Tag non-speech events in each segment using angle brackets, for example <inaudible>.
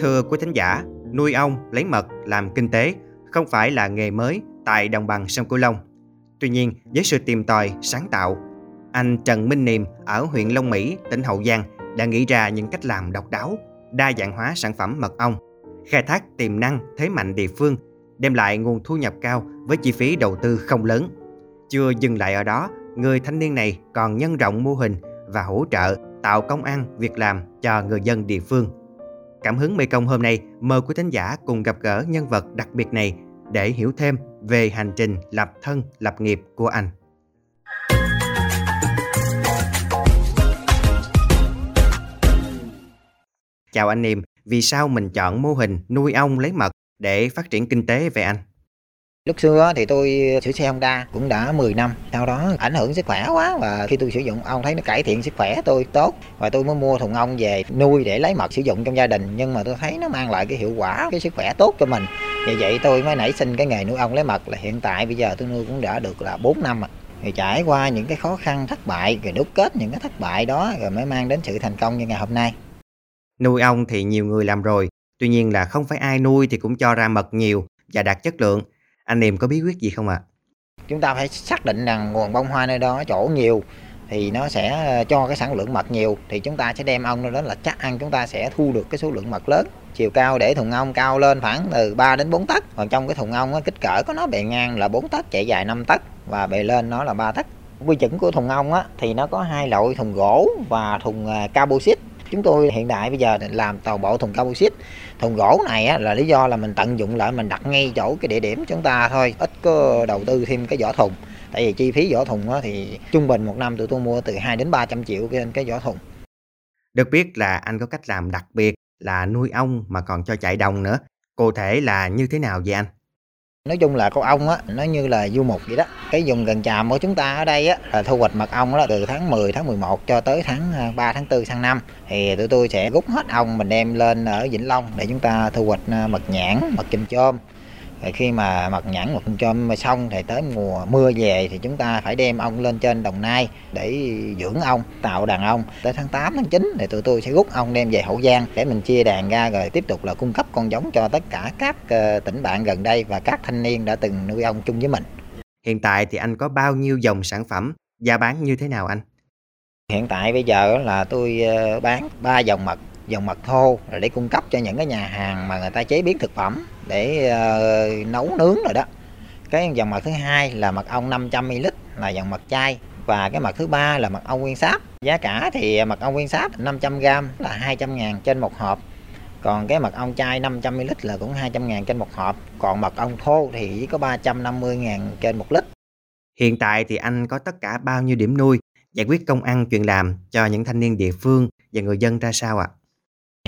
Thưa quý thính giả, nuôi ong lấy mật làm kinh tế không phải là nghề mới tại đồng bằng sông Cửu Long. Tuy nhiên, với sự tìm tòi, sáng tạo, anh Trần Minh Niệm ở huyện Long Mỹ, tỉnh Hậu Giang đã nghĩ ra những cách làm độc đáo, đa dạng hóa sản phẩm mật ong, khai thác tiềm năng, thế mạnh địa phương, đem lại nguồn thu nhập cao với chi phí đầu tư không lớn. Chưa dừng lại ở đó, người thanh niên này còn nhân rộng mô hình và hỗ trợ tạo công ăn, việc làm cho người dân địa phương. Cảm hứng Mekong hôm nay, mời quý thính giả cùng gặp gỡ nhân vật đặc biệt này để hiểu thêm về hành trình lập thân, lập nghiệp của anh. Chào anh niềm, vì sao mình chọn mô hình nuôi ong lấy mật để phát triển kinh tế về anh? Lúc xưa thì tôi sửa xe Honda cũng đã 10 năm, sau đó ảnh hưởng sức khỏe quá và khi tôi sử dụng ong thấy nó cải thiện sức khỏe tôi tốt và tôi mới mua thùng ong về nuôi để lấy mật sử dụng trong gia đình nhưng mà tôi thấy nó mang lại cái hiệu quả, cái sức khỏe tốt cho mình. Vì vậy tôi mới nảy sinh cái nghề nuôi ong lấy mật là hiện tại bây giờ tôi nuôi cũng đã được là 4 năm rồi. Thì trải qua những cái khó khăn thất bại rồi đúc kết những cái thất bại đó rồi mới mang đến sự thành công như ngày hôm nay. Nuôi ong thì nhiều người làm rồi, tuy nhiên là không phải ai nuôi thì cũng cho ra mật nhiều và đạt chất lượng anh em có bí quyết gì không ạ? À? Chúng ta phải xác định rằng nguồn bông hoa nơi đó chỗ nhiều thì nó sẽ ờ, cho cái sản lượng mật nhiều thì chúng ta sẽ đem ong đó là chắc ăn chúng ta sẽ thu được cái số lượng mật lớn chiều cao để thùng ong cao lên khoảng từ 3 đến 4 tấc còn trong cái thùng ong á, kích cỡ có nó bề ngang là 4 tấc chạy dài 5 tấc và bề lên nó là 3 tấc quy chuẩn của thùng ong á, thì nó có hai loại thùng gỗ và thùng ờ, composite chúng tôi hiện đại bây giờ làm toàn bộ thùng cao xít. Thùng gỗ này á, là lý do là mình tận dụng lại mình đặt ngay chỗ cái địa điểm chúng ta thôi. Ít có đầu tư thêm cái vỏ thùng. Tại vì chi phí vỏ thùng á, thì trung bình một năm tụi tôi mua từ 2 đến 300 triệu trên cái vỏ thùng. Được biết là anh có cách làm đặc biệt là nuôi ong mà còn cho chạy đồng nữa. Cụ thể là như thế nào vậy anh? Nói chung là con ong á, nó như là du mục vậy đó. Cái vùng gần tràm của chúng ta ở đây á, là thu hoạch mật ong đó từ tháng 10 tháng 11 cho tới tháng à, 3 tháng 4 sang năm. Thì tụi tôi sẽ rút hết ong mình đem lên ở Vĩnh Long để chúng ta thu hoạch à, mật nhãn, mật chùm chôm rồi khi mà mật nhẵn mật chôm xong thì tới mùa mưa về thì chúng ta phải đem ong lên trên đồng nai để dưỡng ong tạo đàn ong tới tháng 8 tháng 9 thì tụi tôi sẽ rút ong đem về hậu giang để mình chia đàn ra rồi tiếp tục là cung cấp con giống cho tất cả các ờ, tỉnh bạn gần đây và các thanh niên đã từng nuôi ong chung với mình. Hiện tại thì anh có bao nhiêu dòng sản phẩm giá bán như thế nào anh? Hiện tại bây giờ là tôi ờ, bán ba dòng mật dòng mật thô để cung cấp cho những cái nhà hàng mà người ta chế biến thực phẩm để uh, nấu nướng rồi đó. Cái dòng mật thứ hai là mật ong 500 ml là dòng mật chai và cái mật thứ ba là mật ong nguyên sáp. Giá cả thì mật ong nguyên sáp 500 g là 200 ngàn trên một hộp còn cái mật ong chai 500 ml là cũng 200 ngàn trên một hộp còn mật ong thô thì chỉ có 350 ngàn trên một lít. Hiện tại thì anh có tất cả bao nhiêu điểm nuôi? Giải quyết công ăn chuyện làm cho những thanh niên địa phương và người dân ra sao ạ? à?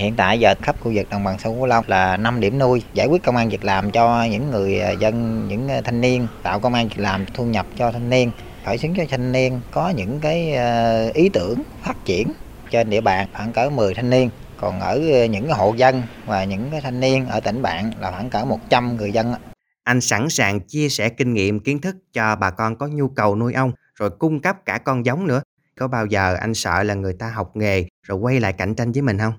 Hiện tại giờ khắp khu vực đồng bằng sông Cửu Long là 5 điểm nuôi giải quyết công an việc làm cho những người à, dân, những à, thanh niên, tạo công an việc làm thu nhập cho thanh niên, khởi xướng cho thanh niên có những cái à, ý tưởng phát triển trên địa bàn khoảng cỡ 10 thanh niên. Còn ở những hộ dân và những cái thanh niên ở tỉnh bạn là khoảng cỡ 100 người dân. Anh sẵn sàng chia sẻ kinh nghiệm kiến thức cho bà con có nhu cầu nuôi ong rồi cung cấp cả con giống nữa. Có bao giờ anh sợ là người ta học nghề rồi quay lại cạnh tranh với mình không?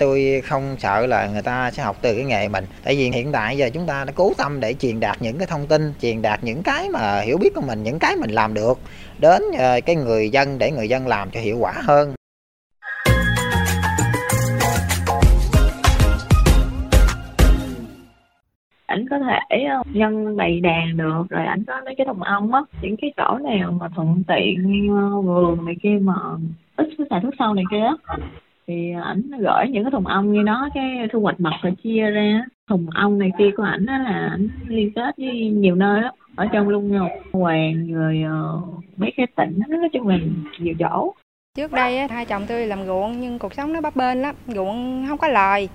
Tôi không sợ là người ta sẽ học từ cái nghề mình. Tại vì hiện tại giờ chúng ta đã cố tâm để truyền đạt những cái thông tin, truyền đạt những cái mà hiểu biết của mình, những cái mình làm được đến ờ, cái người dân để người dân làm cho hiệu quả hơn. ảnh có thể ờ, nhân bày đàn được rồi ảnh có mấy cái đồng ong á những cái chỗ nào mà thuận tiện ờ, vườn này kia mà ít cái xài thuốc sâu này kia á thì ảnh gửi những cái thùng ong như đó cái thu hoạch mật rồi chia ra thùng ong này kia của ảnh là ảnh liên kết với nhiều nơi đó ở trong Lung Ngọc, Hoàng rồi ờ, mấy cái tỉnh nói chung là nhiều chỗ. Trước đây á, hai chồng tôi làm ruộng nhưng cuộc sống nó bấp bênh lắm, ruộng không có lời.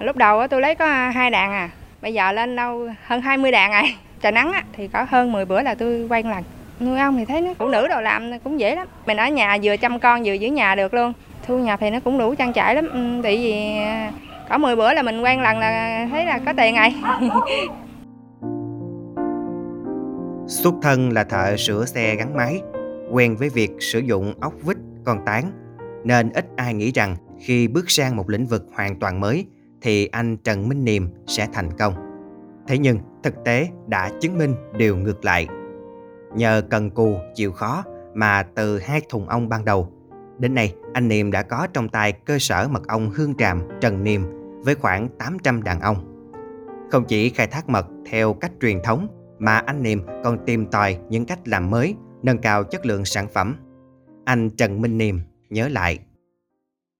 Lúc đầu á, tôi lấy có hai đàn à, bây giờ lên đâu hơn 20 đàn rồi. <laughs> Trời nắng á, thì có hơn 10 bữa là tôi quay lần. Nuôi ong thì thấy nó phụ nữ đồ làm cũng dễ lắm. Mình ở nhà vừa chăm con vừa giữ nhà được luôn thu nhập thì nó cũng đủ trang trải lắm ừ, tại vì à, có 10 bữa là mình quen lần là thấy là có tiền ngày. <laughs> xuất thân là thợ sửa xe gắn máy quen với việc sử dụng ốc vít con tán nên ít ai nghĩ rằng khi bước sang một lĩnh vực hoàn toàn mới thì anh Trần Minh Niềm sẽ thành công. Thế nhưng thực tế đã chứng minh điều ngược lại. Nhờ cần cù chịu khó mà từ hai thùng ong ban đầu, đến nay anh Niệm đã có trong tay cơ sở mật ong Hương Tràm Trần Niệm với khoảng 800 đàn ong. Không chỉ khai thác mật theo cách truyền thống mà anh Niệm còn tìm tòi những cách làm mới, nâng cao chất lượng sản phẩm. Anh Trần Minh Niệm nhớ lại.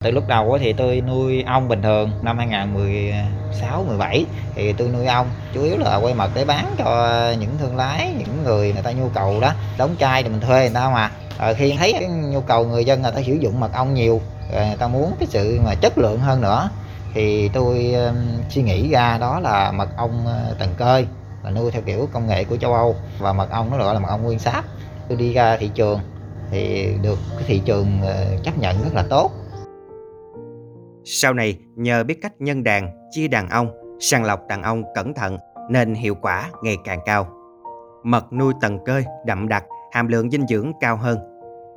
Từ lúc đầu thì tôi nuôi ong bình thường năm 2016 17 thì tôi nuôi ong chủ yếu là quay mật để bán cho những thương lái, những người người ta nhu cầu đó, đóng chai thì mình thuê người ta mà à, khi thấy cái nhu cầu người dân người ta sử dụng mật ong nhiều, ờ, người ta muốn cái sự mà chất lượng hơn nữa thì tôi um, suy nghĩ ra đó là mật ong ờ, uh, tầng cơi là nuôi theo kiểu công nghệ của châu Âu và mật ong nó gọi là mật ong nguyên sáp. Tôi đi ra thị trường thì được cái thị trường uh, chấp nhận rất là tốt sau này, nhờ biết cách nhân đàn, chia đàn ong, sàng lọc đàn ong cẩn thận nên hiệu quả ngày càng cao. Mật nuôi tầng cơi, đậm đặc, hàm lượng dinh dưỡng cao hơn.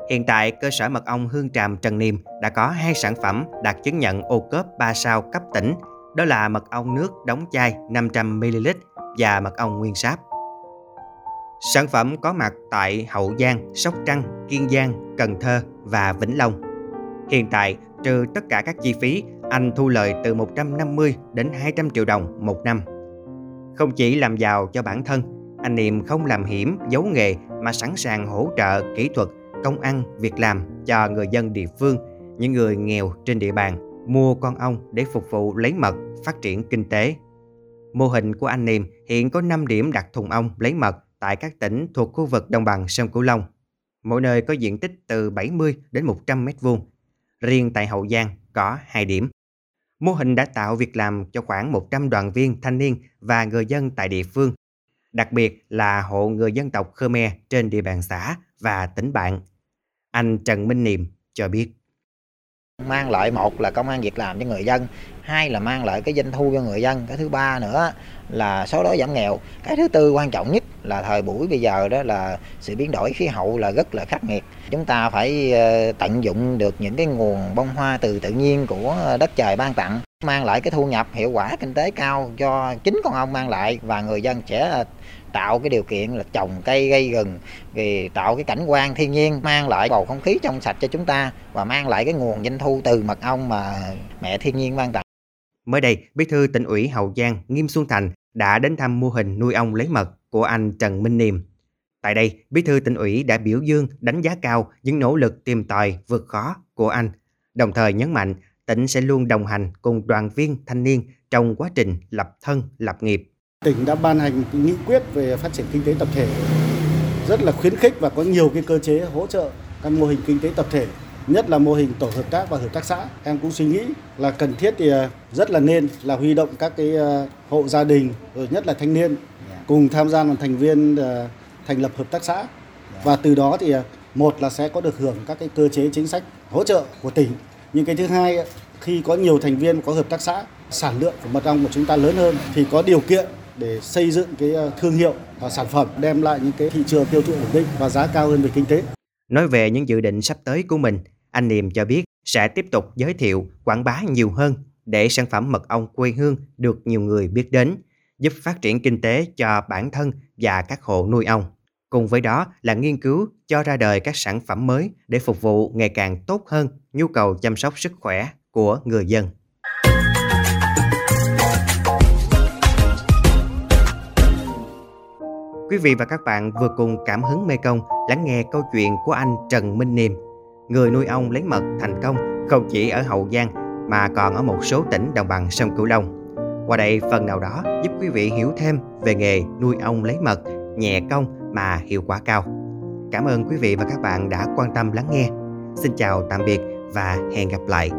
Hiện tại, cơ sở mật ong Hương Tràm Trần Niêm đã có hai sản phẩm đạt chứng nhận ô cốp 3 sao cấp tỉnh, đó là mật ong nước đóng chai 500ml và mật ong nguyên sáp. Sản phẩm có mặt tại Hậu Giang, Sóc Trăng, Kiên Giang, Cần Thơ và Vĩnh Long. Hiện tại, trừ tất cả các chi phí, anh thu lời từ 150 đến 200 triệu đồng một năm. Không chỉ làm giàu cho bản thân, anh Niệm không làm hiểm, giấu nghề mà sẵn sàng hỗ trợ kỹ thuật, công ăn, việc làm cho người dân địa phương, những người nghèo trên địa bàn mua con ong để phục vụ lấy mật, phát triển kinh tế. Mô hình của anh Niệm hiện có 5 điểm đặt thùng ong lấy mật tại các tỉnh thuộc khu vực đồng bằng sông Cửu Long. Mỗi nơi có diện tích từ 70 đến 100 mét vuông riêng tại Hậu Giang có 2 điểm. Mô hình đã tạo việc làm cho khoảng 100 đoàn viên thanh niên và người dân tại địa phương, đặc biệt là hộ người dân tộc Khmer trên địa bàn xã và tỉnh bạn. Anh Trần Minh Niệm cho biết. Mang lại một là công an việc làm cho người dân, hai là mang lại cái doanh thu cho người dân, cái thứ ba nữa là số đói giảm nghèo, cái thứ tư quan trọng nhất là thời buổi bây giờ đó là sự biến đổi khí hậu là rất là khắc nghiệt. Chúng ta phải ờ, tận dụng được những cái nguồn bông hoa từ tự nhiên của đất trời ban tặng mang lại cái thu nhập hiệu quả kinh tế cao cho chính con ong mang lại và người dân sẽ ờ, tạo cái điều kiện là trồng cây gây rừng vì tạo cái cảnh quan thiên nhiên mang lại bầu không khí trong sạch cho chúng ta và mang lại cái nguồn doanh thu từ mật ong mà mẹ thiên nhiên ban tặng Mới đây, Bí thư tỉnh ủy Hậu Giang Nghiêm Xuân Thành đã đến thăm mô hình nuôi ong lấy mật của anh Trần Minh Niệm. Tại đây, Bí thư tỉnh ủy đã biểu dương đánh giá cao những nỗ lực tìm tòi vượt khó của anh, đồng thời nhấn mạnh tỉnh sẽ luôn đồng hành cùng đoàn viên thanh niên trong quá trình lập thân, lập nghiệp. Tỉnh đã ban hành nghị quyết về phát triển kinh tế tập thể, rất là khuyến khích và có nhiều cái cơ chế hỗ trợ các mô hình kinh tế tập thể, nhất là mô hình tổ hợp tác và hợp tác xã. Em cũng suy nghĩ là cần thiết thì à, rất là nên là huy động các cái à, hộ gia đình, rồi nhất là thanh niên cùng tham gia làm thành viên à, thành lập hợp tác xã. Và từ đó thì một là sẽ có được hưởng các cái cơ chế chính sách hỗ trợ của tỉnh nhưng cái thứ hai khi có nhiều thành viên có hợp tác xã sản lượng của mật ong của chúng ta lớn hơn thì có điều kiện để xây dựng cái ờ, thương hiệu và sản phẩm đem lại những cái thị trường tiêu thụ ổn định và giá cao hơn về kinh tế. Nói về những dự định sắp tới của mình, anh Niệm cho biết sẽ tiếp tục giới thiệu, quảng bá nhiều hơn để sản phẩm mật ong quê hương được nhiều người biết đến, giúp phát triển kinh tế cho bản thân và các hộ nuôi ong. Cùng với đó là nghiên cứu cho ra đời các sản phẩm mới để phục vụ ngày càng tốt hơn nhu cầu chăm sóc sức khỏe của người dân. Quý vị và các bạn vừa cùng cảm hứng Mê Công lắng nghe câu chuyện của anh Trần Minh Niệm người nuôi ong lấy mật thành công không chỉ ở Hậu Giang mà còn ở một số tỉnh đồng bằng sông Cửu Long. Qua đây phần nào đó giúp quý vị hiểu thêm về nghề nuôi ong lấy mật, nhẹ công mà hiệu quả cao. Cảm ơn quý vị và các bạn đã quan tâm lắng nghe. Xin chào, tạm biệt và hẹn gặp lại.